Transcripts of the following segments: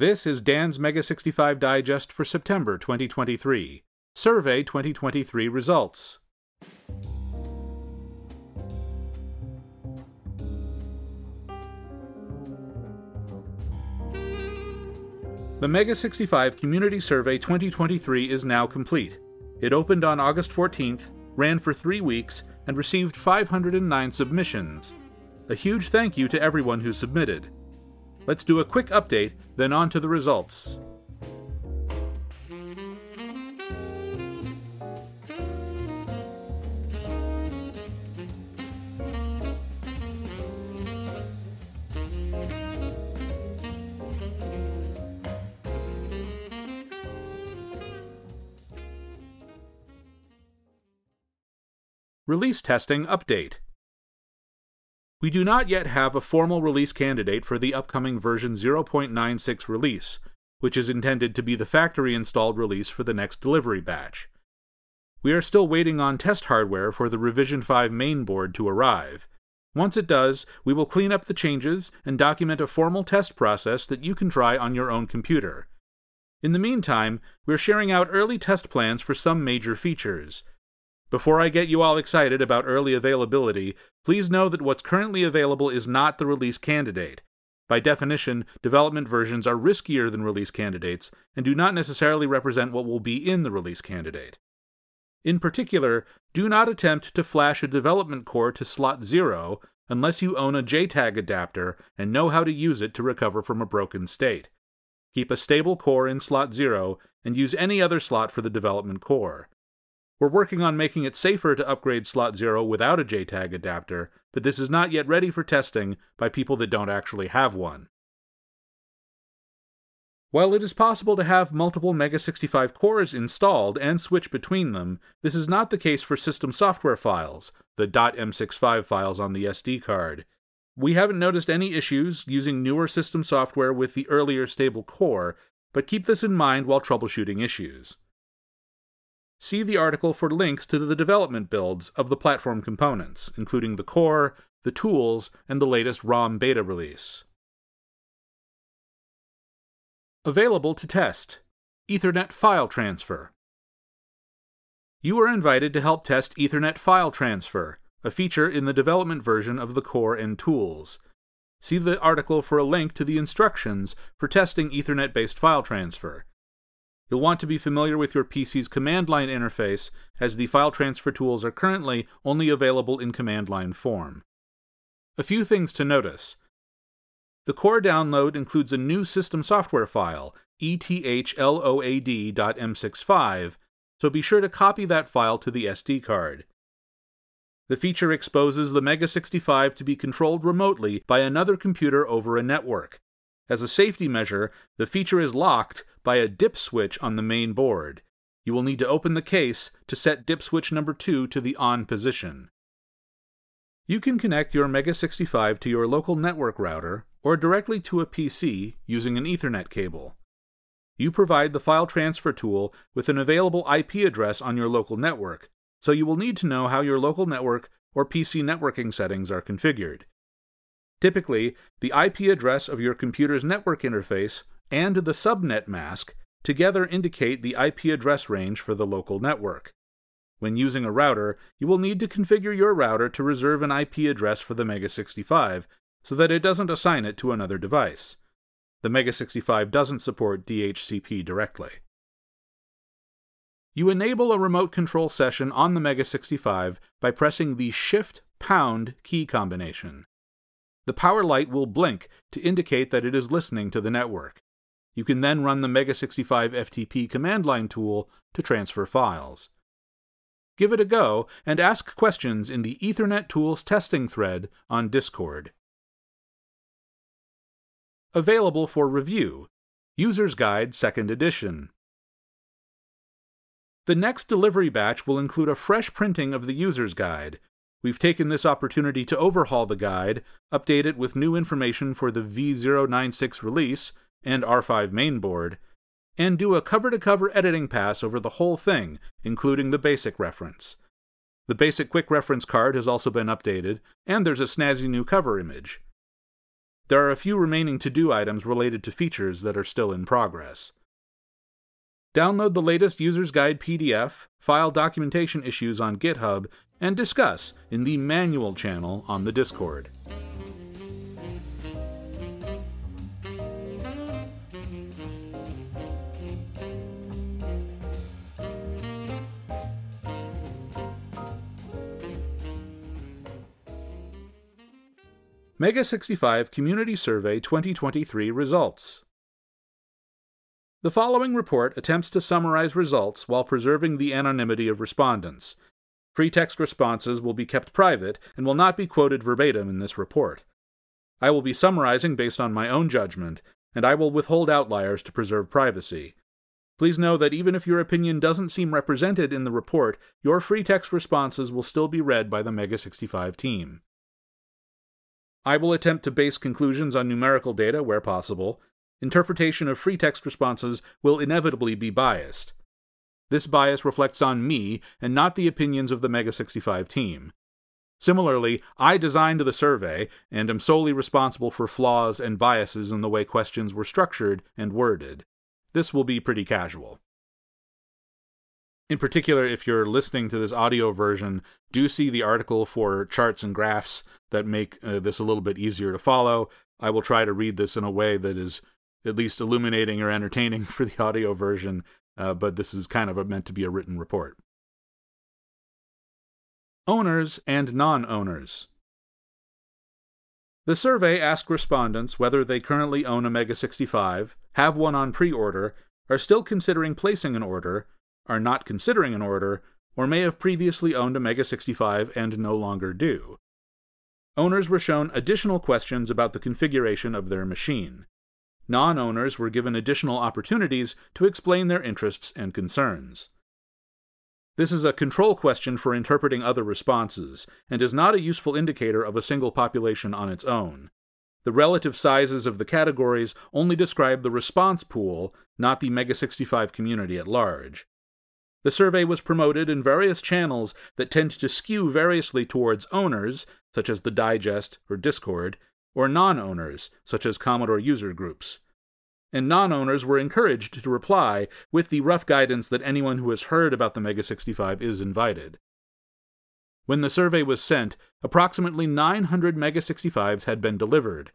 This is Dan's Mega 65 Digest for September 2023. Survey 2023 results. The Mega 65 Community Survey 2023 is now complete. It opened on August 14th, ran for three weeks, and received 509 submissions. A huge thank you to everyone who submitted. Let's do a quick update, then on to the results. Release Testing Update We do not yet have a formal release candidate for the upcoming version 0.96 release, which is intended to be the factory installed release for the next delivery batch. We are still waiting on test hardware for the Revision 5 mainboard to arrive. Once it does, we will clean up the changes and document a formal test process that you can try on your own computer. In the meantime, we're sharing out early test plans for some major features. Before I get you all excited about early availability, please know that what's currently available is not the release candidate. By definition, development versions are riskier than release candidates and do not necessarily represent what will be in the release candidate. In particular, do not attempt to flash a development core to slot 0 unless you own a JTAG adapter and know how to use it to recover from a broken state. Keep a stable core in slot 0 and use any other slot for the development core. We're working on making it safer to upgrade slot 0 without a JTAG adapter, but this is not yet ready for testing by people that don't actually have one. While it is possible to have multiple Mega 65 cores installed and switch between them, this is not the case for system software files, the .m65 files on the SD card. We haven't noticed any issues using newer system software with the earlier stable core, but keep this in mind while troubleshooting issues see the article for links to the development builds of the platform components, including the core, the tools, and the latest ROM beta release. Available to test Ethernet File Transfer. You are invited to help test Ethernet File Transfer, a feature in the development version of the core and tools. See the article for a link to the instructions for testing Ethernet based file transfer, You'll want to be familiar with your PC's command line interface, as the file transfer tools are currently only available in command line form. A few things to notice. The core download includes a new system software file, ethload.m65, so be sure to copy that file to the SD card. The feature exposes the Mega 65 to be controlled remotely by another computer over a network. As a safety measure, the feature is locked by a dip switch on the main board. You will need to open the case to set dip switch number 2 to the on position. You can connect your Mega 65 to your local network router or directly to a PC using an Ethernet cable. You provide the file transfer tool with an available IP address on your local network, so you will need to know how your local network or PC networking settings are configured. Typically, the IP address of your computer's network interface and the subnet mask together indicate the IP address range for the local network. When using a router, you will need to configure your router to reserve an IP address for the Mega 65 so that it doesn't assign it to another device. The Mega 65 doesn't support DHCP directly. You enable a remote control session on the Mega 65 by pressing the Shift Pound key combination. The power light will blink to indicate that it is listening to the network. You can then run the Mega 65 FTP command line tool to transfer files. Give it a go and ask questions in the Ethernet Tools testing thread on Discord. Available for review User's Guide 2nd Edition. The next delivery batch will include a fresh printing of the User's Guide, We've taken this opportunity to overhaul the guide, update it with new information for the V096 release and R5 mainboard, and do a cover to cover editing pass over the whole thing, including the basic reference. The basic quick reference card has also been updated, and there's a snazzy new cover image. There are a few remaining to do items related to features that are still in progress. Download the latest User's Guide PDF, file documentation issues on GitHub, and discuss in the Manual channel on the Discord. Mega 65 Community Survey 2023 Results The following report attempts to summarize results while preserving the anonymity of respondents. Free text responses will be kept private and will not be quoted verbatim in this report. I will be summarizing based on my own judgment, and I will withhold outliers to preserve privacy. Please know that even if your opinion doesn't seem represented in the report, your free text responses will still be read by the Mega 65 team. I will attempt to base conclusions on numerical data where possible. Interpretation of free text responses will inevitably be biased. This bias reflects on me and not the opinions of the Mega 65 team. Similarly, I designed the survey and am solely responsible for flaws and biases in the way questions were structured and worded. This will be pretty casual. In particular, if you're listening to this audio version, do see the article for charts and graphs that make uh, this a little bit easier to follow. I will try to read this in a way that is at least illuminating or entertaining for the audio version, uh, but this is kind of a, meant to be a written report. Owners and non owners. The survey asked respondents whether they currently own a Mega 65, have one on pre order, are still considering placing an order, are not considering an order, or may have previously owned a Mega 65 and no longer do. Owners were shown additional questions about the configuration of their machine. Non owners were given additional opportunities to explain their interests and concerns. This is a control question for interpreting other responses, and is not a useful indicator of a single population on its own. The relative sizes of the categories only describe the response pool, not the Mega 65 community at large. The survey was promoted in various channels that tend to skew variously towards owners, such as the Digest or Discord, or non owners, such as Commodore user groups. And non owners were encouraged to reply with the rough guidance that anyone who has heard about the Mega 65 is invited. When the survey was sent, approximately 900 Mega 65s had been delivered.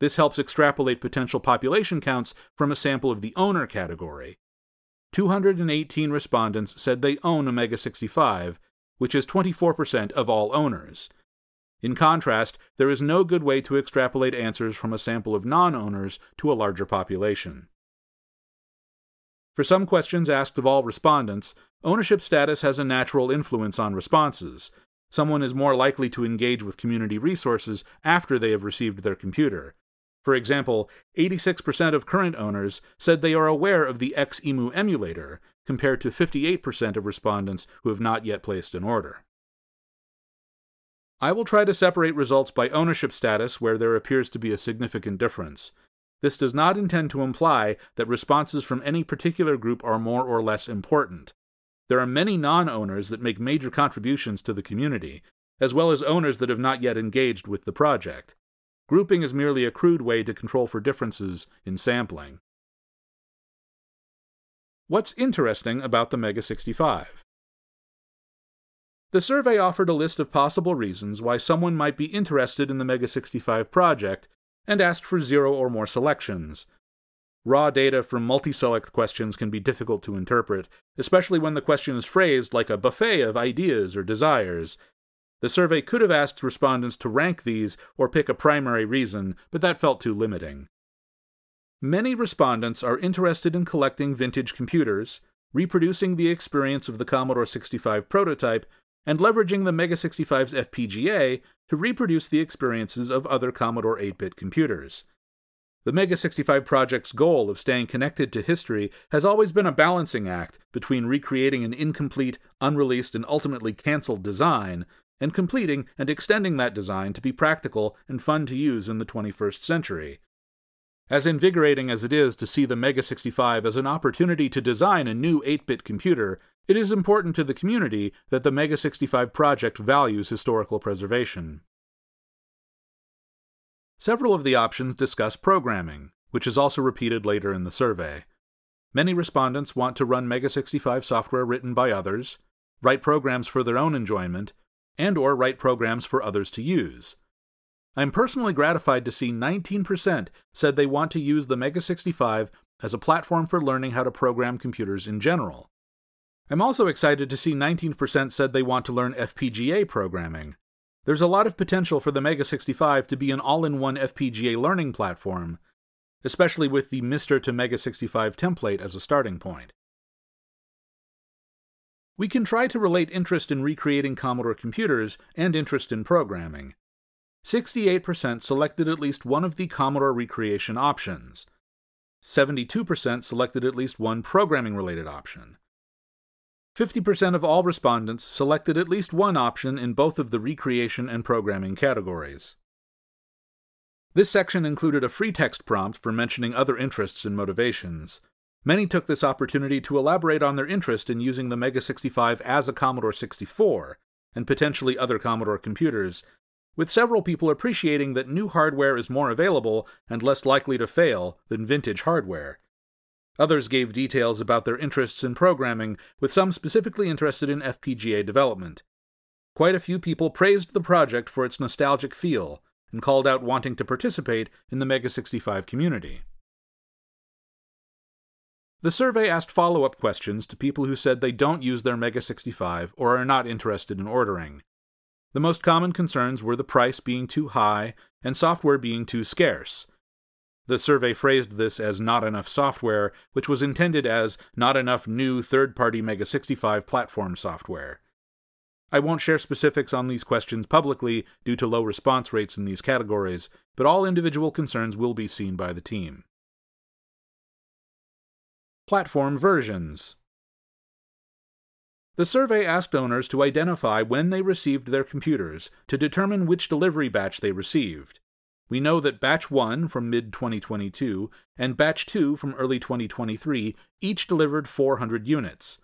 This helps extrapolate potential population counts from a sample of the owner category, 218 respondents said they own a Mega 65, which is 24% of all owners. In contrast, there is no good way to extrapolate answers from a sample of non owners to a larger population. For some questions asked of all respondents, ownership status has a natural influence on responses. Someone is more likely to engage with community resources after they have received their computer, for example, 86% of current owners said they are aware of the XEMU emulator, compared to 58% of respondents who have not yet placed an order. I will try to separate results by ownership status where there appears to be a significant difference. This does not intend to imply that responses from any particular group are more or less important. There are many non owners that make major contributions to the community, as well as owners that have not yet engaged with the project. Grouping is merely a crude way to control for differences in sampling. What's interesting about the Mega 65? The survey offered a list of possible reasons why someone might be interested in the Mega 65 project and asked for zero or more selections. Raw data from multi select questions can be difficult to interpret, especially when the question is phrased like a buffet of ideas or desires, the survey could have asked respondents to rank these or pick a primary reason, but that felt too limiting. Many respondents are interested in collecting vintage computers, reproducing the experience of the Commodore 65 prototype, and leveraging the Mega 65's FPGA to reproduce the experiences of other Commodore 8 bit computers. The Mega 65 project's goal of staying connected to history has always been a balancing act between recreating an incomplete, unreleased, and ultimately cancelled design and completing and extending that design to be practical and fun to use in the 21st century. As invigorating as it is to see the Mega 65 as an opportunity to design a new 8 bit computer, it is important to the community that the Mega 65 project values historical preservation. Several of the options discuss programming, which is also repeated later in the survey. Many respondents want to run Mega 65 software written by others, write programs for their own enjoyment, and or write programs for others to use. I'm personally gratified to see 19% said they want to use the Mega 65 as a platform for learning how to program computers in general. I'm also excited to see 19% said they want to learn FPGA programming. There's a lot of potential for the Mega 65 to be an all in one FPGA learning platform, especially with the MiSTer to Mega 65 template as a starting point. We can try to relate interest in recreating Commodore computers and interest in programming. 68% selected at least one of the Commodore recreation options. 72% selected at least one programming related option. 50% of all respondents selected at least one option in both of the recreation and programming categories. This section included a free text prompt for mentioning other interests and motivations. Many took this opportunity to elaborate on their interest in using the Mega 65 as a Commodore 64, and potentially other Commodore computers, with several people appreciating that new hardware is more available and less likely to fail than vintage hardware. Others gave details about their interests in programming, with some specifically interested in FPGA development. Quite a few people praised the project for its nostalgic feel and called out wanting to participate in the Mega 65 community. The survey asked follow up questions to people who said they don't use their Mega 65 or are not interested in ordering. The most common concerns were the price being too high and software being too scarce. The survey phrased this as not enough software, which was intended as not enough new third party Mega 65 platform software. I won't share specifics on these questions publicly due to low response rates in these categories, but all individual concerns will be seen by the team. Platform versions. The survey asked owners to identify when they received their computers to determine which delivery batch they received. We know that Batch 1 from mid 2022 and Batch 2 from early 2023 each delivered 400 units.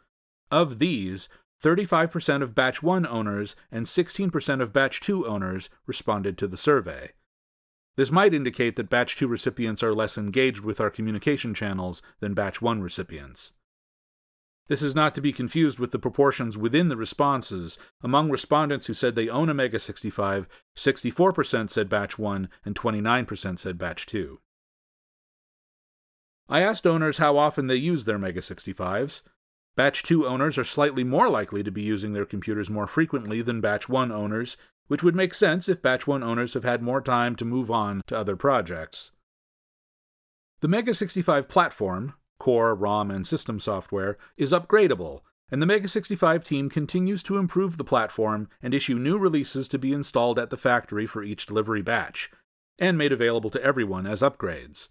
Of these, 35% of Batch 1 owners and 16% of Batch 2 owners responded to the survey. This might indicate that Batch 2 recipients are less engaged with our communication channels than Batch 1 recipients. This is not to be confused with the proportions within the responses. Among respondents who said they own a Mega 65, 64% said Batch 1 and 29% said Batch 2. I asked owners how often they use their Mega 65s. Batch 2 owners are slightly more likely to be using their computers more frequently than Batch 1 owners, which would make sense if Batch 1 owners have had more time to move on to other projects. The Mega 65 platform, core, ROM, and system software, is upgradable, and the Mega 65 team continues to improve the platform and issue new releases to be installed at the factory for each delivery batch, and made available to everyone as upgrades.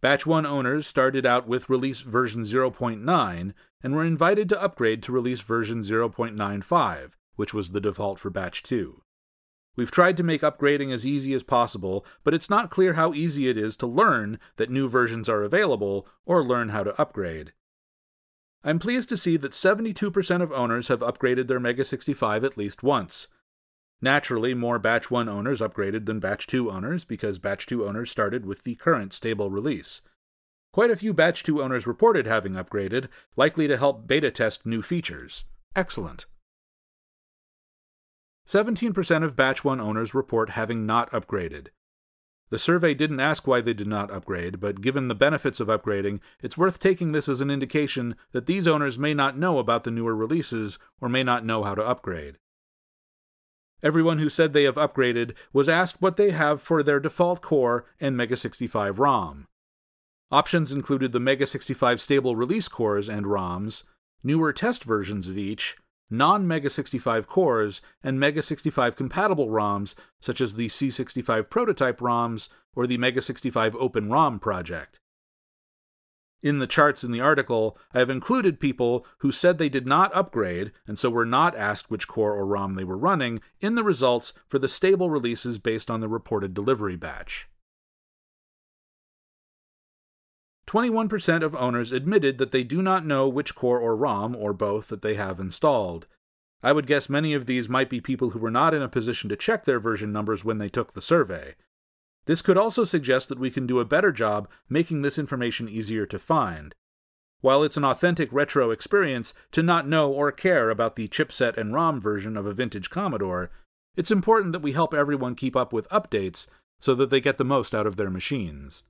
Batch 1 owners started out with release version 0.9 and were invited to upgrade to release version 0.95, which was the default for Batch 2. We've tried to make upgrading as easy as possible, but it's not clear how easy it is to learn that new versions are available or learn how to upgrade. I'm pleased to see that 72% of owners have upgraded their Mega 65 at least once. Naturally, more Batch 1 owners upgraded than Batch 2 owners because Batch 2 owners started with the current stable release. Quite a few Batch 2 owners reported having upgraded, likely to help beta test new features. Excellent. 17% of Batch 1 owners report having not upgraded. The survey didn't ask why they did not upgrade, but given the benefits of upgrading, it's worth taking this as an indication that these owners may not know about the newer releases or may not know how to upgrade. Everyone who said they have upgraded was asked what they have for their default core and Mega 65 ROM. Options included the Mega 65 stable release cores and ROMs, newer test versions of each, non Mega 65 cores, and Mega 65 compatible ROMs, such as the C65 prototype ROMs or the Mega 65 Open ROM project. In the charts in the article, I have included people who said they did not upgrade and so were not asked which core or ROM they were running in the results for the stable releases based on the reported delivery batch. 21% of owners admitted that they do not know which core or ROM, or both, that they have installed. I would guess many of these might be people who were not in a position to check their version numbers when they took the survey. This could also suggest that we can do a better job making this information easier to find. While it's an authentic retro experience to not know or care about the chipset and ROM version of a vintage Commodore, it's important that we help everyone keep up with updates so that they get the most out of their machines.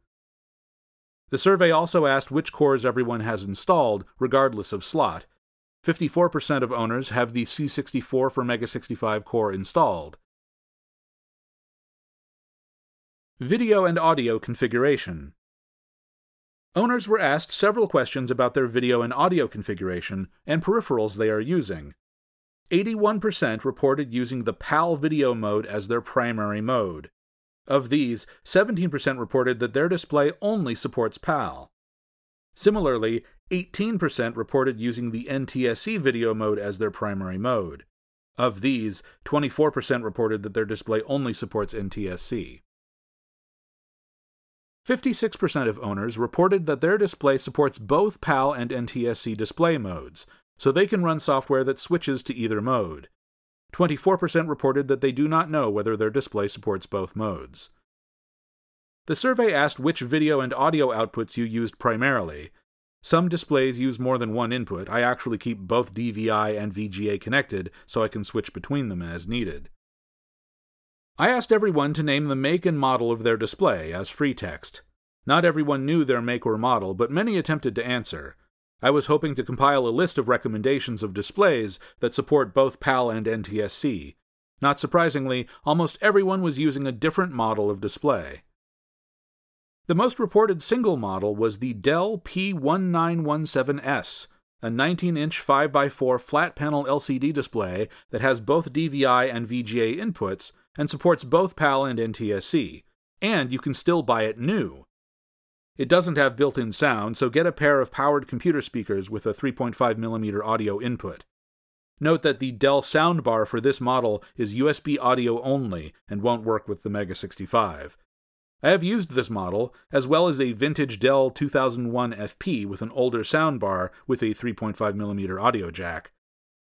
The survey also asked which cores everyone has installed, regardless of slot. 54% of owners have the C64 for Mega 65 core installed. Video and audio configuration. Owners were asked several questions about their video and audio configuration and peripherals they are using. 81% reported using the PAL video mode as their primary mode. Of these, 17% reported that their display only supports PAL. Similarly, 18% reported using the NTSC video mode as their primary mode. Of these, 24% reported that their display only supports NTSC. 56% of owners reported that their display supports both PAL and NTSC display modes, so they can run software that switches to either mode. 24% reported that they do not know whether their display supports both modes. The survey asked which video and audio outputs you used primarily. Some displays use more than one input. I actually keep both DVI and VGA connected so I can switch between them as needed. I asked everyone to name the make and model of their display as free text. Not everyone knew their make or model, but many attempted to answer. I was hoping to compile a list of recommendations of displays that support both PAL and NTSC. Not surprisingly, almost everyone was using a different model of display. The most reported single model was the Dell P1917S, a 19 inch 5x4 flat panel LCD display that has both DVI and VGA inputs and supports both PAL and NTSC, and you can still buy it new. It doesn't have built in sound, so get a pair of powered computer speakers with a 3.5mm audio input. Note that the Dell soundbar for this model is USB audio only and won't work with the Mega 65. I have used this model, as well as a vintage Dell 2001 FP with an older soundbar with a 3.5mm audio jack.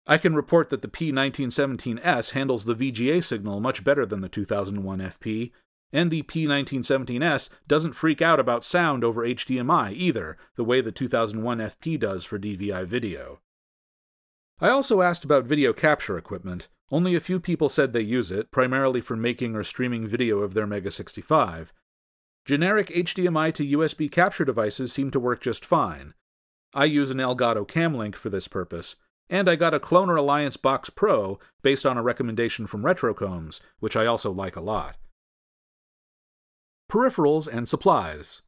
I can report that the P1917S handles the VGA signal much better than the 2001 FP, and the P1917S doesn't freak out about sound over HDMI either, the way the 2001 FP does for DVI video. I also asked about video capture equipment. Only a few people said they use it, primarily for making or streaming video of their Mega 65. Generic HDMI to USB capture devices seem to work just fine. I use an Elgato Camlink for this purpose, and I got a Cloner Alliance Box Pro based on a recommendation from Retrocombs, which I also like a lot. Peripherals and supplies.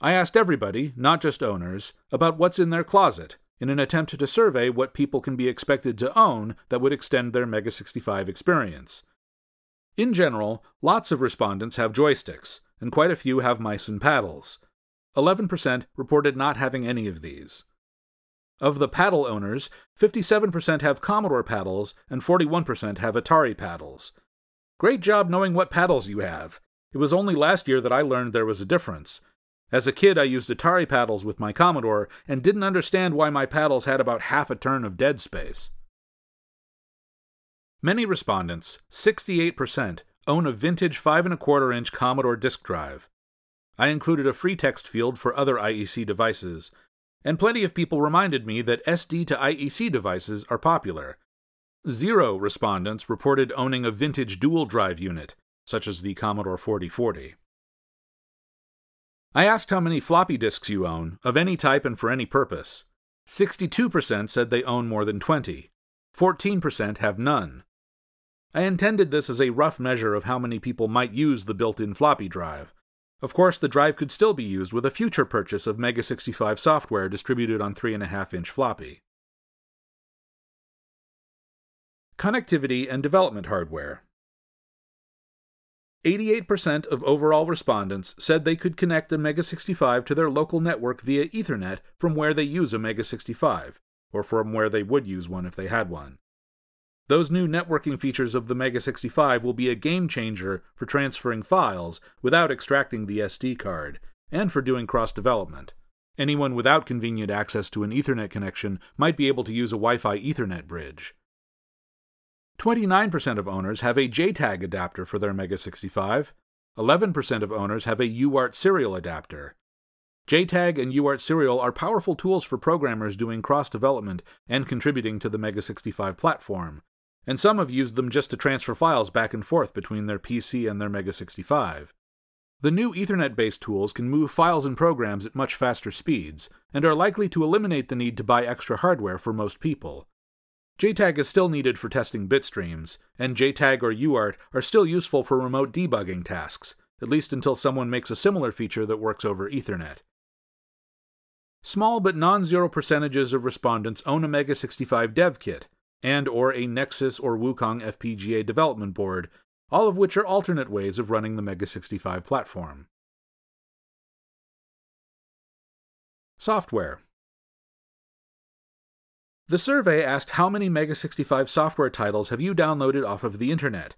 I asked everybody, not just owners, about what's in their closet, in an attempt to survey what people can be expected to own that would extend their Mega 65 experience. In general, lots of respondents have joysticks, and quite a few have mice and paddles. 11% reported not having any of these. Of the paddle owners, 57% have Commodore paddles and 41% have Atari paddles. Great job knowing what paddles you have. It was only last year that I learned there was a difference. As a kid, I used Atari paddles with my Commodore and didn't understand why my paddles had about half a turn of dead space. Many respondents, 68%, own a vintage 5 and a quarter inch Commodore disk drive. I included a free text field for other IEC devices, and plenty of people reminded me that SD to IEC devices are popular. Zero respondents reported owning a vintage dual drive unit, such as the Commodore 4040. I asked how many floppy disks you own, of any type and for any purpose. 62% said they own more than 20. 14% have none. I intended this as a rough measure of how many people might use the built in floppy drive. Of course, the drive could still be used with a future purchase of Mega 65 software distributed on 3.5 inch floppy. Connectivity and development hardware. 88% of overall respondents said they could connect a Mega 65 to their local network via Ethernet from where they use a Mega 65, or from where they would use one if they had one. Those new networking features of the Mega 65 will be a game changer for transferring files without extracting the SD card, and for doing cross development. Anyone without convenient access to an Ethernet connection might be able to use a Wi Fi Ethernet bridge. 29% of owners have a JTAG adapter for their Mega 65. 11% of owners have a UART serial adapter. JTAG and UART serial are powerful tools for programmers doing cross development and contributing to the Mega 65 platform, and some have used them just to transfer files back and forth between their PC and their Mega 65. The new Ethernet based tools can move files and programs at much faster speeds, and are likely to eliminate the need to buy extra hardware for most people. JTAG is still needed for testing bitstreams, and JTAG or UART are still useful for remote debugging tasks, at least until someone makes a similar feature that works over Ethernet. Small but non-zero percentages of respondents own a Mega 65 dev kit and or a Nexys or Wukong FPGA development board, all of which are alternate ways of running the Mega 65 platform. Software the survey asked how many Mega 65 software titles have you downloaded off of the internet.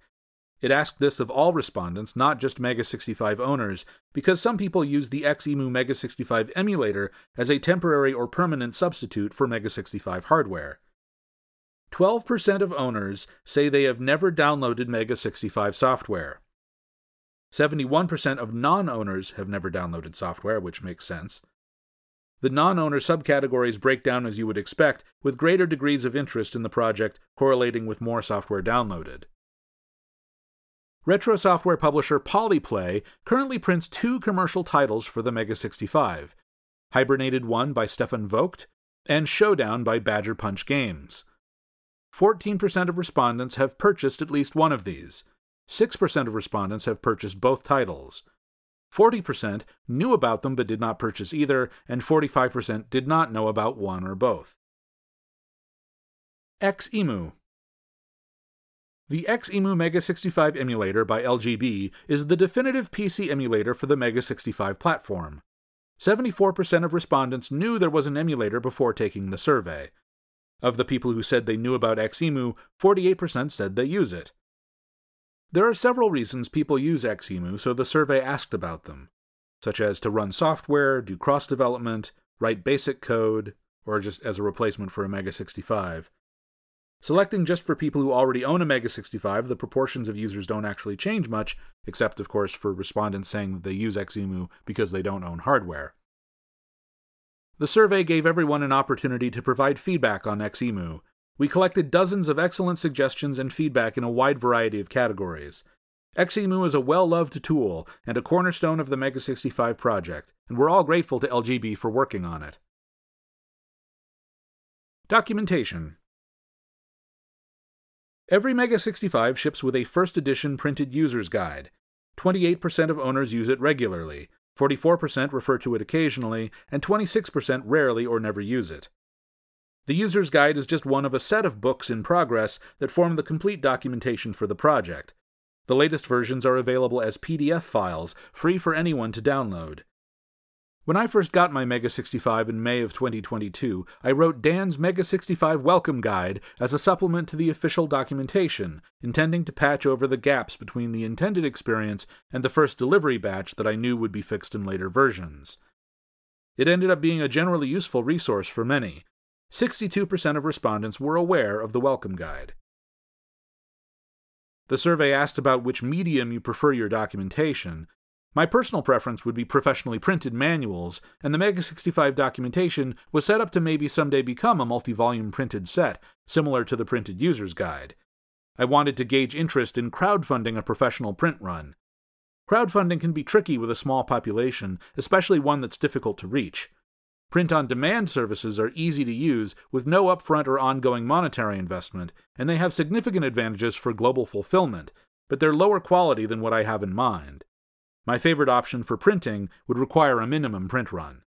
It asked this of all respondents, not just Mega 65 owners, because some people use the XEMU Mega 65 emulator as a temporary or permanent substitute for Mega 65 hardware. 12% of owners say they have never downloaded Mega 65 software. 71% of non owners have never downloaded software, which makes sense. The non owner subcategories break down as you would expect, with greater degrees of interest in the project correlating with more software downloaded. Retro software publisher Polyplay currently prints two commercial titles for the Mega 65 Hibernated 1 by Stefan Vogt and Showdown by Badger Punch Games. 14% of respondents have purchased at least one of these. 6% of respondents have purchased both titles. 40% knew about them but did not purchase either, and 45% did not know about one or both. XEMU The XEMU Mega 65 emulator by LGB is the definitive PC emulator for the Mega 65 platform. 74% of respondents knew there was an emulator before taking the survey. Of the people who said they knew about XEMU, 48% said they use it. There are several reasons people use XEMU, so the survey asked about them, such as to run software, do cross development, write basic code, or just as a replacement for a Mega 65. Selecting just for people who already own a Mega 65, the proportions of users don't actually change much, except, of course, for respondents saying that they use XEMU because they don't own hardware. The survey gave everyone an opportunity to provide feedback on XEMU, we collected dozens of excellent suggestions and feedback in a wide variety of categories. XEMU is a well loved tool and a cornerstone of the Mega 65 project, and we're all grateful to LGB for working on it. Documentation Every Mega 65 ships with a first edition printed user's guide. 28% of owners use it regularly, 44% refer to it occasionally, and 26% rarely or never use it. The user's guide is just one of a set of books in progress that form the complete documentation for the project. The latest versions are available as PDF files, free for anyone to download. When I first got my Mega 65 in May of 2022, I wrote Dan's Mega 65 Welcome Guide as a supplement to the official documentation, intending to patch over the gaps between the intended experience and the first delivery batch that I knew would be fixed in later versions. It ended up being a generally useful resource for many, 62% of respondents were aware of the Welcome Guide. The survey asked about which medium you prefer your documentation. My personal preference would be professionally printed manuals, and the Mega 65 documentation was set up to maybe someday become a multi volume printed set, similar to the printed user's guide. I wanted to gauge interest in crowdfunding a professional print run. Crowdfunding can be tricky with a small population, especially one that's difficult to reach. Print on demand services are easy to use with no upfront or ongoing monetary investment, and they have significant advantages for global fulfillment, but they're lower quality than what I have in mind. My favorite option for printing would require a minimum print run.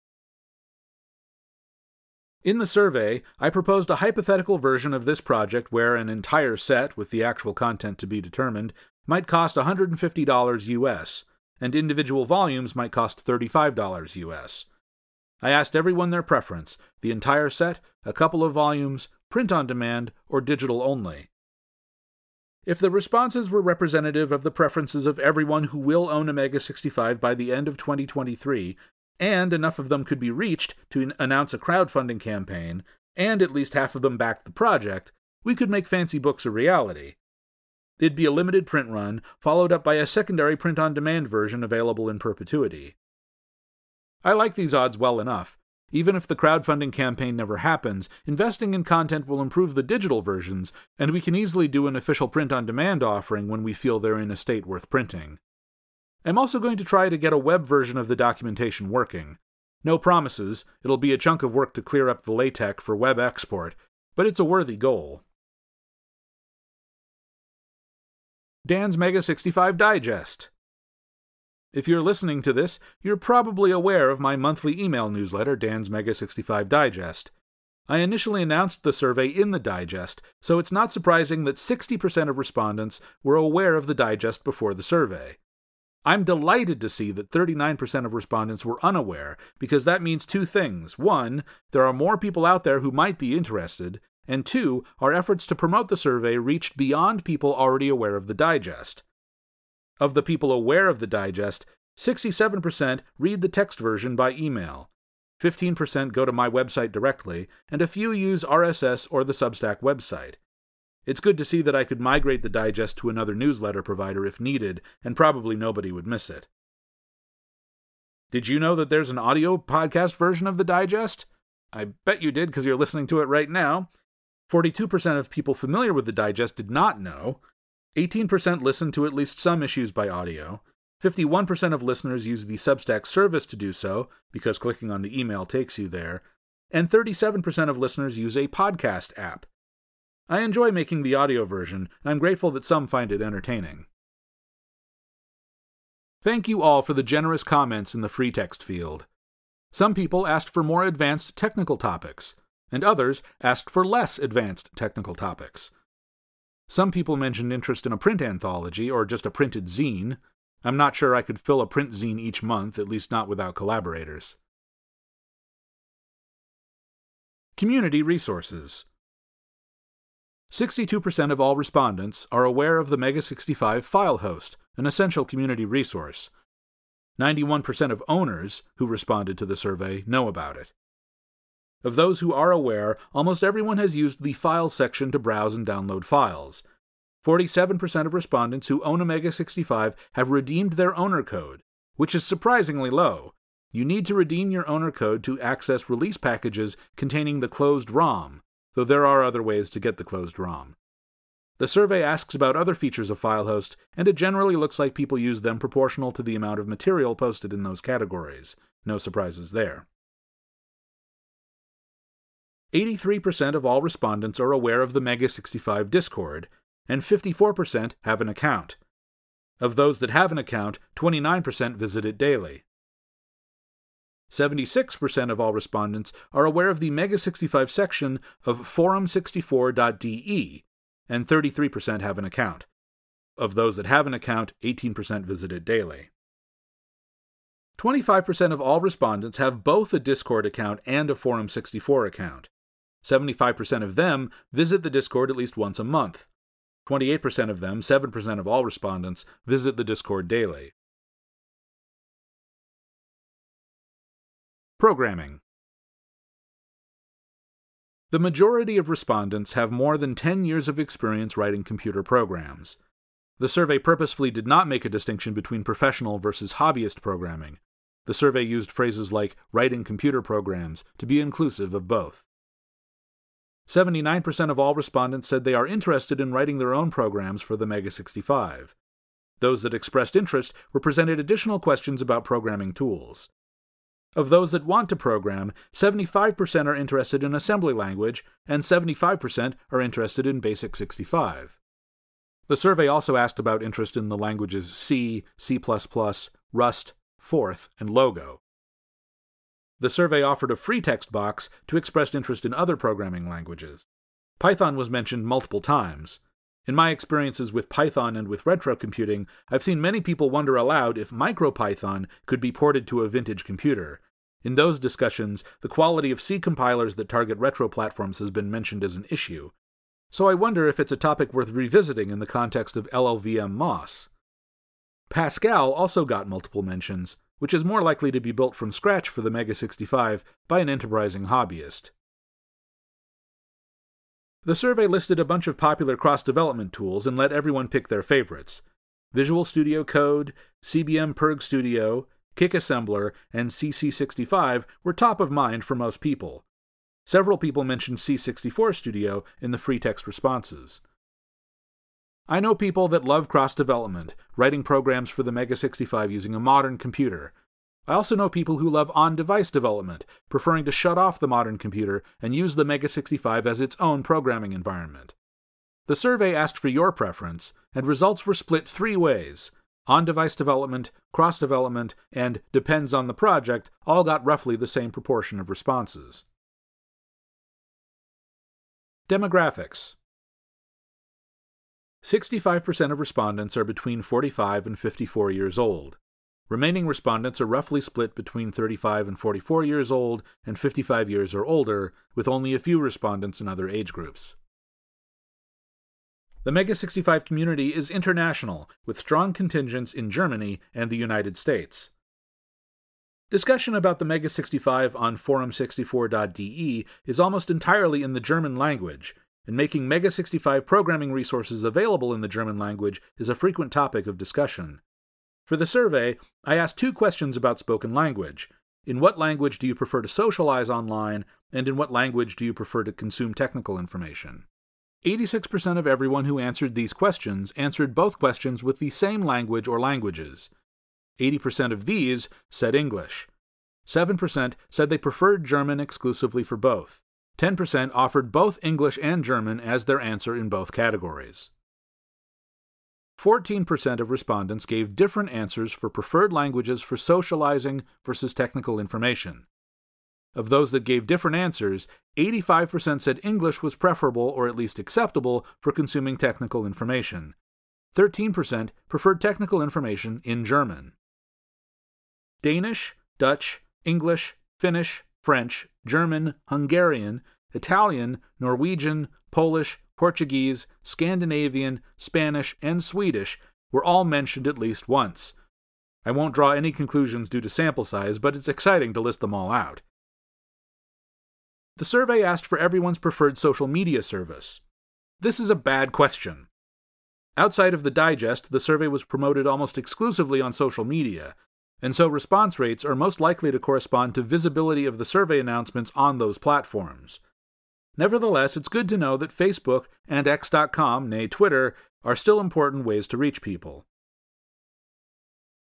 In the survey, I proposed a hypothetical version of this project where an entire set, with the actual content to be determined, might cost $150 US, and individual volumes might cost $35 US. I asked everyone their preference the entire set, a couple of volumes, print on demand, or digital only. If the responses were representative of the preferences of everyone who will own a Mega 65 by the end of 2023, and enough of them could be reached to announce a crowdfunding campaign, and at least half of them backed the project, we could make fancy books a reality. It'd be a limited print run, followed up by a secondary print on demand version available in perpetuity. I like these odds well enough. Even if the crowdfunding campaign never happens, investing in content will improve the digital versions, and we can easily do an official print on demand offering when we feel they're in a state worth printing. I'm also going to try to get a web version of the documentation working. No promises, it'll be a chunk of work to clear up the LaTeX for web export, but it's a worthy goal. Dan's Mega 65 Digest. If you're listening to this, you're probably aware of my monthly email newsletter, Dan's Mega 65 Digest. I initially announced the survey in the digest, so it's not surprising that 60% of respondents were aware of the digest before the survey. I'm delighted to see that 39% of respondents were unaware, because that means two things. One, there are more people out there who might be interested, and two, our efforts to promote the survey reached beyond people already aware of the digest. Of the people aware of the digest, 67% read the text version by email. 15% go to my website directly, and a few use RSS or the Substack website. It's good to see that I could migrate the digest to another newsletter provider if needed, and probably nobody would miss it. Did you know that there's an audio podcast version of the digest? I bet you did because you're listening to it right now. 42% of people familiar with the digest did not know, 18% listen to at least some issues by audio. 51% of listeners use the Substack service to do so, because clicking on the email takes you there. And 37% of listeners use a podcast app. I enjoy making the audio version, and I'm grateful that some find it entertaining. Thank you all for the generous comments in the free text field. Some people asked for more advanced technical topics, and others asked for less advanced technical topics. Some people mentioned interest in a print anthology or just a printed zine. I'm not sure I could fill a print zine each month, at least not without collaborators. Community resources. 62% of all respondents are aware of the Mega 65 file host, an essential community resource. 91% of owners who responded to the survey know about it. Of those who are aware, almost everyone has used the Files section to browse and download files. 47% of respondents who own a Mega 65 have redeemed their owner code, which is surprisingly low. You need to redeem your owner code to access release packages containing the closed ROM, though there are other ways to get the closed ROM. The survey asks about other features of FileHost, and it generally looks like people use them proportional to the amount of material posted in those categories. No surprises there. 83% of all respondents are aware of the Mega 65 Discord, and 54% have an account. Of those that have an account, 29% visit it daily. 76% of all respondents are aware of the Mega 65 section of forum64.de, and 33% have an account. Of those that have an account, 18% visit it daily. 25% of all respondents have both a Discord account and a Forum64 account. 75% of them visit the Discord at least once a month. 28% of them, 7% of all respondents, visit the Discord daily. Programming The majority of respondents have more than 10 years of experience writing computer programs. The survey purposefully did not make a distinction between professional versus hobbyist programming. The survey used phrases like writing computer programs to be inclusive of both. 79% of all respondents said they are interested in writing their own programs for the Mega 65. Those that expressed interest were presented additional questions about programming tools. Of those that want to program, 75% are interested in assembly language, and 75% are interested in Basic 65. The survey also asked about interest in the languages C, C, Rust, Forth, and Logo. The survey offered a free text box to express interest in other programming languages. Python was mentioned multiple times. In my experiences with Python and with retro computing, I've seen many people wonder aloud if MicroPython could be ported to a vintage computer. In those discussions, the quality of C compilers that target retro platforms has been mentioned as an issue. So I wonder if it's a topic worth revisiting in the context of LLVM MOS. Pascal also got multiple mentions, which is more likely to be built from scratch for the Mega 65 by an enterprising hobbyist. The survey listed a bunch of popular cross development tools and let everyone pick their favorites. Visual Studio Code, CBM prg Studio, Kick Assembler, and CC65 were top of mind for most people. Several people mentioned C64 Studio in the free text responses. I know people that love cross development, writing programs for the Mega 65 using a modern computer. I also know people who love on device development, preferring to shut off the modern computer and use the Mega 65 as its own programming environment. The survey asked for your preference, and results were split three ways. On device development, cross development, and depends on the project all got roughly the same proportion of responses. Demographics 65% of respondents are between 45 and 54 years old. Remaining respondents are roughly split between 35 and 44 years old and 55 years or older, with only a few respondents in other age groups. The Mega 65 community is international, with strong contingents in Germany and the United States. Discussion about the Mega 65 on forum64.de is almost entirely in the German language, and making Mega 65 programming resources available in the German language is a frequent topic of discussion. For the survey, I asked two questions about spoken language. In what language do you prefer to socialize online, and in what language do you prefer to consume technical information? 86% of everyone who answered these questions answered both questions with the same language or languages. 80% of these said English. 7% said they preferred German exclusively for both. 10% offered both English and German as their answer in both categories. 14% of respondents gave different answers for preferred languages for socializing versus technical information. Of those that gave different answers, 85% said English was preferable or at least acceptable for consuming technical information. 13% preferred technical information in German. Danish, Dutch, English, Finnish, French, German, Hungarian, Italian, Norwegian, Polish, Portuguese, Scandinavian, Spanish, and Swedish were all mentioned at least once. I won't draw any conclusions due to sample size, but it's exciting to list them all out. The survey asked for everyone's preferred social media service. This is a bad question. Outside of the digest, the survey was promoted almost exclusively on social media, and so response rates are most likely to correspond to visibility of the survey announcements on those platforms. Nevertheless, it's good to know that Facebook and X.com, nay Twitter, are still important ways to reach people.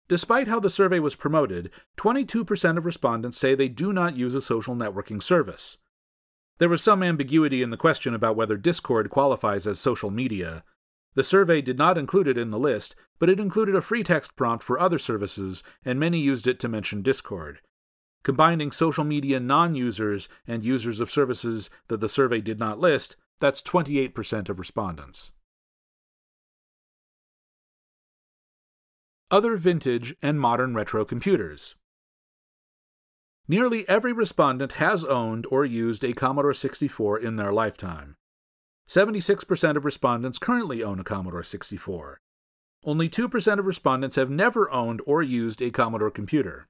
Despite how the survey was promoted, 22% of respondents say they do not use a social networking service. There was some ambiguity in the question about whether Discord qualifies as social media. The survey did not include it in the list, but it included a free text prompt for other services, and many used it to mention Discord. Combining social media non users and users of services that the survey did not list, that's 28% of respondents. Other vintage and modern retro computers. Nearly every respondent has owned or used a Commodore 64 in their lifetime. 76% of respondents currently own a Commodore 64. Only 2% of respondents have never owned or used a Commodore computer.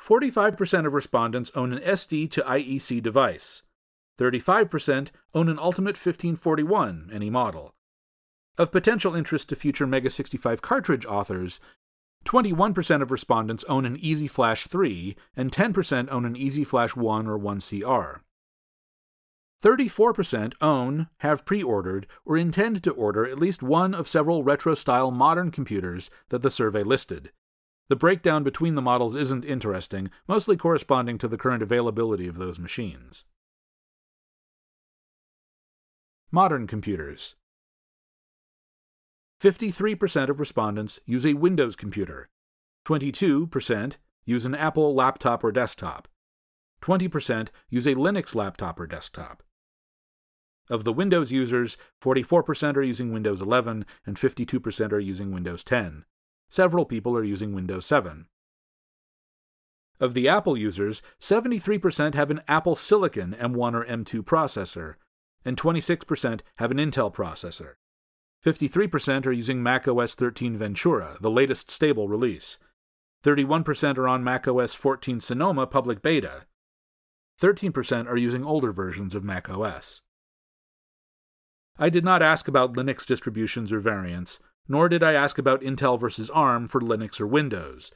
45% of respondents own an SD to IEC device. 35% own an Ultimate 1541, any model. Of potential interest to future Mega 65 cartridge authors, 21% of respondents own an Easy Flash 3, and 10% own an Easy Flash 1 or 1CR. 34% own, have pre ordered, or intend to order at least one of several retro style modern computers that the survey listed. The breakdown between the models isn't interesting, mostly corresponding to the current availability of those machines. Modern computers. 53% of respondents use a Windows computer. 22% use an Apple laptop or desktop. 20% use a Linux laptop or desktop. Of the Windows users, 44% are using Windows 11 and 52% are using Windows 10. Several people are using Windows 7. Of the Apple users, 73% have an Apple Silicon M1 or M2 processor, and 26% have an Intel processor. 53% are using Mac OS 13 Ventura, the latest stable release. 31% are on Mac OS 14 Sonoma public beta. 13% are using older versions of Mac OS. I did not ask about Linux distributions or variants, nor did I ask about Intel versus ARM for Linux or Windows.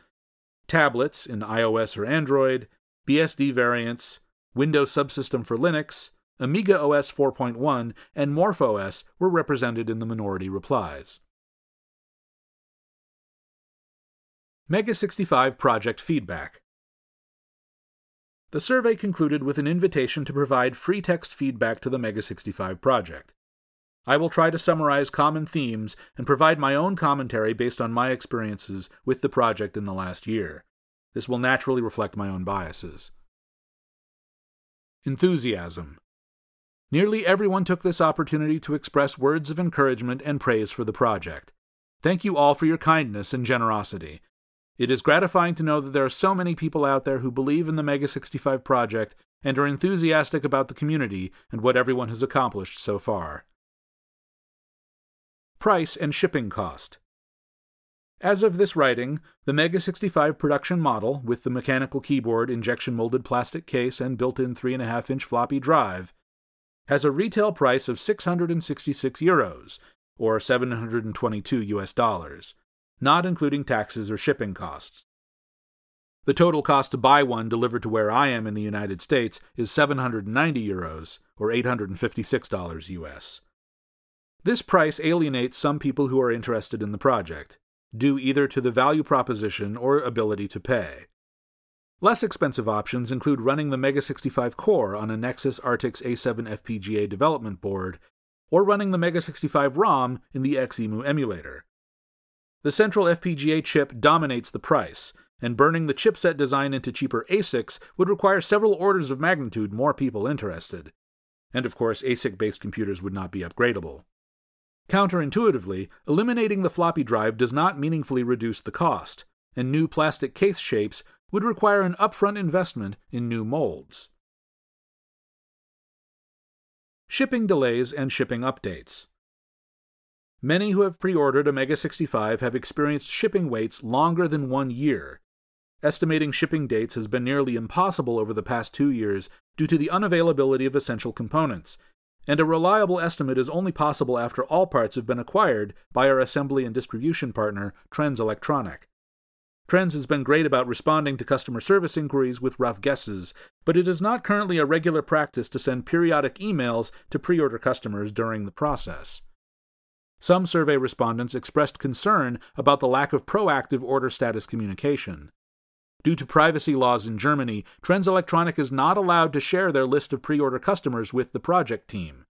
Tablets in iOS or Android, BSD variants, Windows subsystem for Linux, Amiga OS 4.1, and MorphOS were represented in the minority replies. Mega 65 Project Feedback The survey concluded with an invitation to provide free text feedback to the Mega 65 project. I will try to summarize common themes and provide my own commentary based on my experiences with the project in the last year. This will naturally reflect my own biases. Enthusiasm. Nearly everyone took this opportunity to express words of encouragement and praise for the project. Thank you all for your kindness and generosity. It is gratifying to know that there are so many people out there who believe in the Mega 65 project and are enthusiastic about the community and what everyone has accomplished so far. Price and shipping cost. As of this writing, the Mega 65 production model, with the mechanical keyboard, injection molded plastic case, and built in 3.5 inch floppy drive, has a retail price of 666 euros, or 722 US dollars, not including taxes or shipping costs. The total cost to buy one delivered to where I am in the United States is 790 euros, or $856 US. This price alienates some people who are interested in the project, due either to the value proposition or ability to pay. Less expensive options include running the Mega 65 core on a Nexys Artix A7 FPGA development board, or running the Mega 65 ROM in the XEMU emulator. The central FPGA chip dominates the price, and burning the chipset design into cheaper ASICs would require several orders of magnitude more people interested. And of course, ASIC based computers would not be upgradable. Counterintuitively, eliminating the floppy drive does not meaningfully reduce the cost, and new plastic case shapes would require an upfront investment in new molds. Shipping delays and shipping updates. Many who have pre ordered a Mega 65 have experienced shipping waits longer than one year. Estimating shipping dates has been nearly impossible over the past two years due to the unavailability of essential components, and a reliable estimate is only possible after all parts have been acquired by our assembly and distribution partner, Trenz Electronic. Trenz has been great about responding to customer service inquiries with rough guesses, but it is not currently a regular practice to send periodic emails to pre order customers during the process. Some survey respondents expressed concern about the lack of proactive order status communication. Due to privacy laws in Germany, Trenz Electronic is not allowed to share their list of pre order customers with the project team.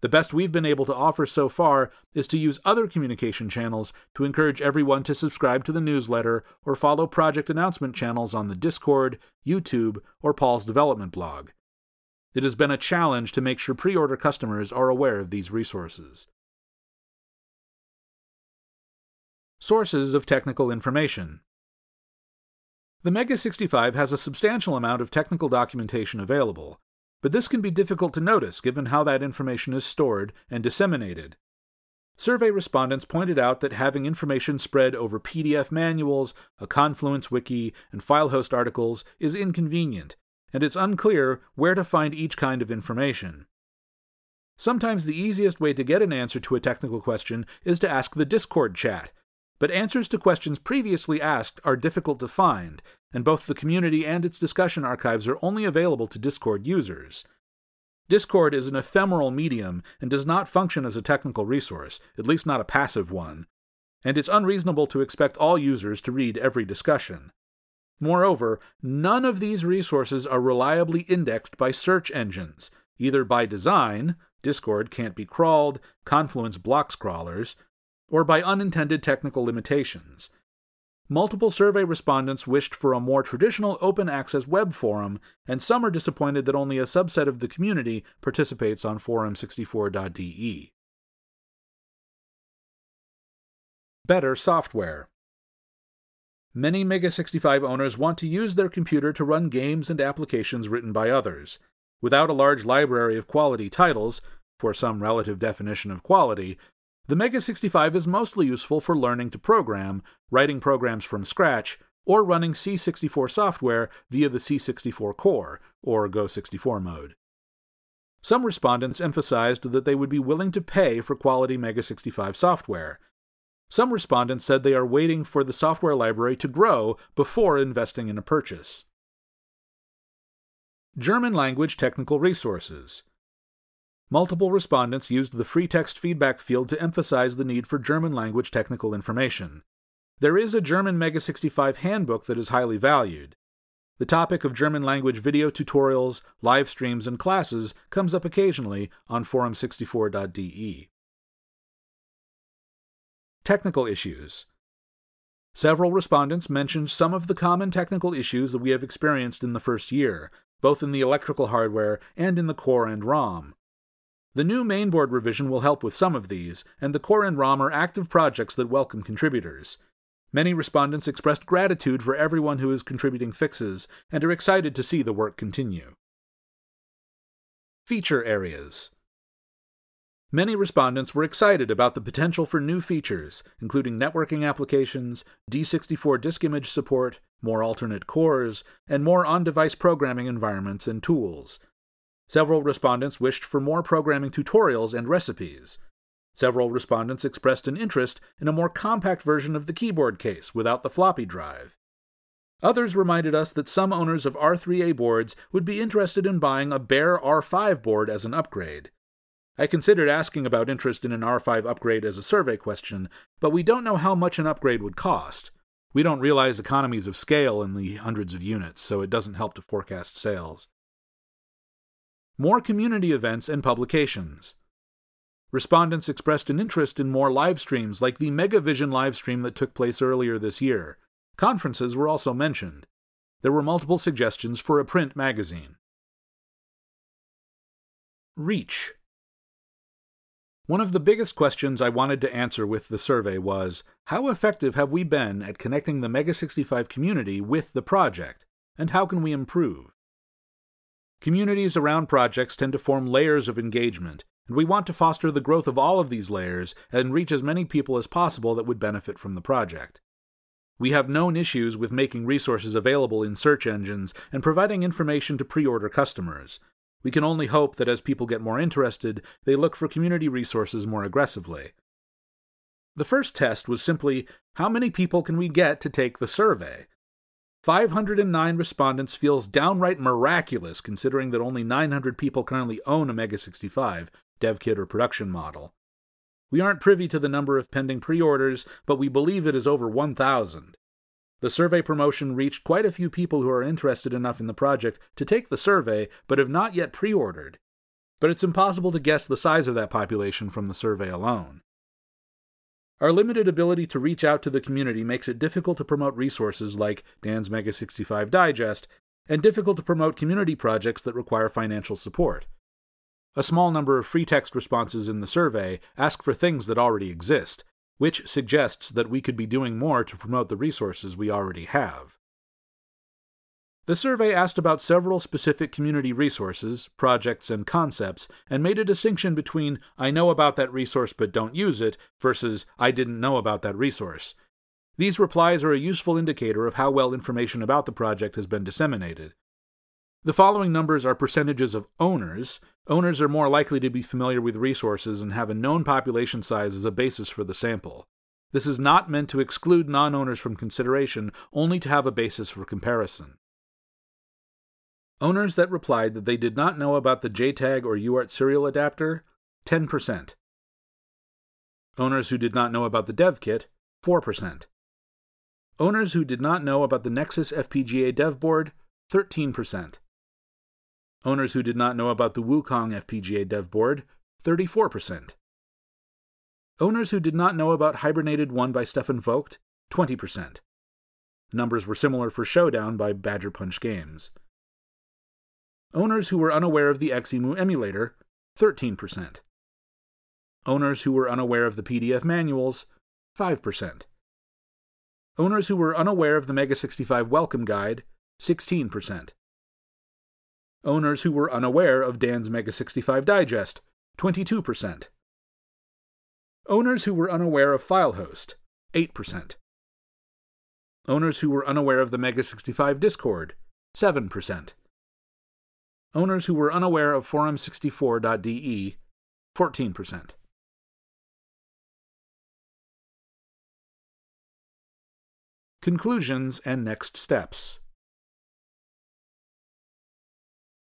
The best we've been able to offer so far is to use other communication channels to encourage everyone to subscribe to the newsletter or follow project announcement channels on the Discord, YouTube, or Paul's development blog. It has been a challenge to make sure pre order customers are aware of these resources. Sources of technical information. The Mega 65 has a substantial amount of technical documentation available, but this can be difficult to notice given how that information is stored and disseminated. Survey respondents pointed out that having information spread over PDF manuals, a Confluence wiki, and FileHost articles is inconvenient, and it's unclear where to find each kind of information. Sometimes the easiest way to get an answer to a technical question is to ask the Discord chat, but answers to questions previously asked are difficult to find, and both the community and its discussion archives are only available to Discord users. Discord is an ephemeral medium and does not function as a technical resource, at least not a passive one, and it's unreasonable to expect all users to read every discussion. Moreover, none of these resources are reliably indexed by search engines, either by design Discord can't be crawled, Confluence blocks crawlers or by unintended technical limitations. Multiple survey respondents wished for a more traditional open access web forum, and some are disappointed that only a subset of the community participates on forum64.de. Better software. Many Mega 65 owners want to use their computer to run games and applications written by others. Without a large library of quality titles, for some relative definition of quality, the Mega 65 is mostly useful for learning to program, writing programs from scratch, or running C64 software via the C64 core, or Go64 mode. Some respondents emphasized that they would be willing to pay for quality Mega 65 software. Some respondents said they are waiting for the software library to grow before investing in a purchase. German language technical resources. Multiple respondents used the free text feedback field to emphasize the need for German language technical information. There is a German Mega 65 handbook that is highly valued. The topic of German language video tutorials, live streams, and classes comes up occasionally on forum64.de. Technical issues. Several respondents mentioned some of the common technical issues that we have experienced in the first year, both in the electrical hardware and in the core and ROM. The new mainboard revision will help with some of these, and the core and ROM are active projects that welcome contributors. Many respondents expressed gratitude for everyone who is contributing fixes and are excited to see the work continue. Feature areas. Many respondents were excited about the potential for new features, including networking applications, D64 disk image support, more alternate cores, and more on device programming environments and tools. Several respondents wished for more programming tutorials and recipes. Several respondents expressed an interest in a more compact version of the keyboard case without the floppy drive. Others reminded us that some owners of R3A boards would be interested in buying a bare R5 board as an upgrade. I considered asking about interest in an R5 upgrade as a survey question, but we don't know how much an upgrade would cost. We don't realize economies of scale in the hundreds of units, so it doesn't help to forecast sales. More community events and publications. Respondents expressed an interest in more live streams like the Megavision live stream that took place earlier this year. Conferences were also mentioned. There were multiple suggestions for a print magazine. Reach. One of the biggest questions I wanted to answer with the survey was How effective have we been at connecting the Mega 65 community with the project, and how can we improve? Communities around projects tend to form layers of engagement, and we want to foster the growth of all of these layers and reach as many people as possible that would benefit from the project. We have known issues with making resources available in search engines and providing information to pre order customers. We can only hope that as people get more interested, they look for community resources more aggressively. The first test was simply how many people can we get to take the survey? 509 respondents feels downright miraculous considering that only 900 people currently own a Mega 65, dev kit or production model. We aren't privy to the number of pending pre orders, but we believe it is over 1,000. The survey promotion reached quite a few people who are interested enough in the project to take the survey but have not yet pre ordered. But it's impossible to guess the size of that population from the survey alone. Our limited ability to reach out to the community makes it difficult to promote resources like Dan's Mega 65 Digest, and difficult to promote community projects that require financial support. A small number of free text responses in the survey ask for things that already exist, which suggests that we could be doing more to promote the resources we already have. The survey asked about several specific community resources, projects, and concepts, and made a distinction between I know about that resource but don't use it versus I didn't know about that resource. These replies are a useful indicator of how well information about the project has been disseminated. The following numbers are percentages of owners. Owners are more likely to be familiar with resources and have a known population size as a basis for the sample. This is not meant to exclude non owners from consideration, only to have a basis for comparison. Owners that replied that they did not know about the JTAG or UART serial adapter, 10%. Owners who did not know about the dev kit, 4%. Owners who did not know about the Nexys FPGA dev board, 13%. Owners who did not know about the Wukong FPGA dev board, 34%. Owners who did not know about Hibernated 1 by Stefan Vogt, 20%. Numbers were similar for Showdown by Badger Punch Games. Owners who were unaware of the Xemu emulator, 13%. Owners who were unaware of the PDF manuals, 5%. Owners who were unaware of the Mega 65 Welcome Guide, 16%. Owners who were unaware of Dan's Mega 65 Digest, 22%. Owners who were unaware of FileHost, 8%. Owners who were unaware of the Mega 65 Discord, 7%. Owners who were unaware of Forum64.de, 14%. Conclusions and next steps.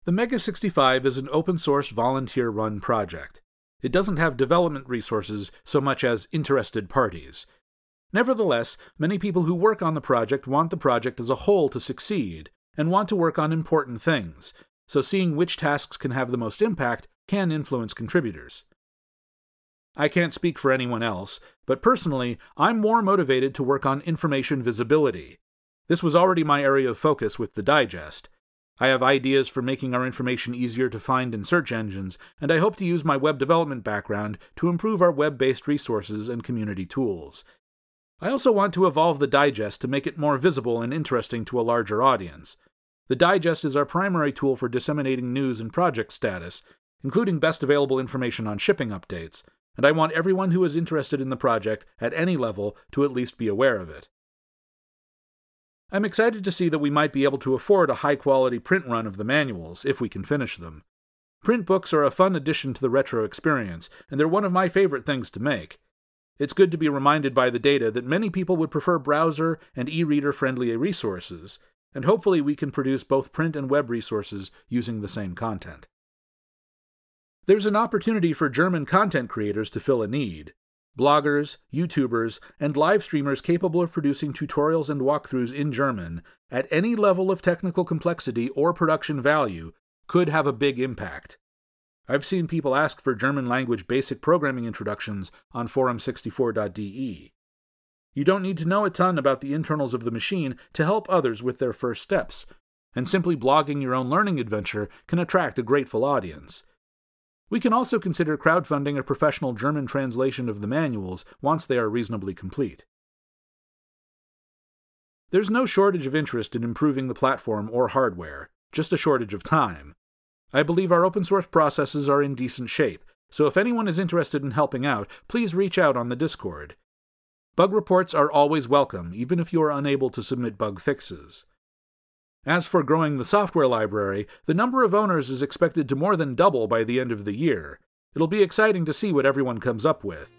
The Mega 65 is an open source volunteer run project. It doesn't have development resources so much as interested parties. Nevertheless, many people who work on the project want the project as a whole to succeed and want to work on important things, so seeing which tasks can have the most impact can influence contributors. I can't speak for anyone else, but personally, I'm more motivated to work on information visibility. This was already my area of focus with the digest. I have ideas for making our information easier to find in search engines, and I hope to use my web development background to improve our web based resources and community tools. I also want to evolve the digest to make it more visible and interesting to a larger audience. The digest is our primary tool for disseminating news and project status, including best available information on shipping updates, and I want everyone who is interested in the project at any level to at least be aware of it. I'm excited to see that we might be able to afford a high quality print run of the manuals, if we can finish them. Print books are a fun addition to the retro experience, and they're one of my favorite things to make. It's good to be reminded by the data that many people would prefer browser and e reader friendly resources, and hopefully we can produce both print and web resources using the same content. There's an opportunity for German content creators to fill a need. Bloggers, YouTubers, and live streamers capable of producing tutorials and walkthroughs in German at any level of technical complexity or production value could have a big impact. I've seen people ask for German language basic programming introductions on forum64.de. You don't need to know a ton about the internals of the machine to help others with their first steps, and simply blogging your own learning adventure can attract a grateful audience. We can also consider crowdfunding a professional German translation of the manuals once they are reasonably complete. There's no shortage of interest in improving the platform or hardware, just a shortage of time. I believe our open source processes are in decent shape, so if anyone is interested in helping out, please reach out on the Discord. Bug reports are always welcome, even if you are unable to submit bug fixes. As for growing the software library, the number of owners is expected to more than double by the end of the year. It'll be exciting to see what everyone comes up with.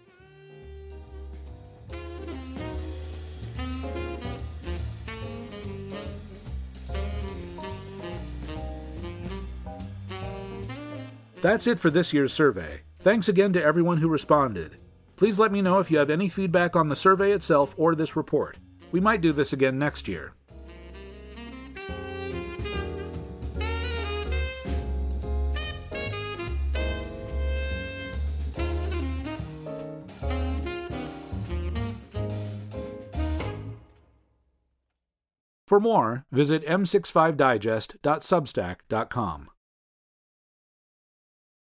That's it for this year's survey. Thanks again to everyone who responded. Please let me know if you have any feedback on the survey itself or this report. We might do this again next year. For more, visit m65digest.substack.com.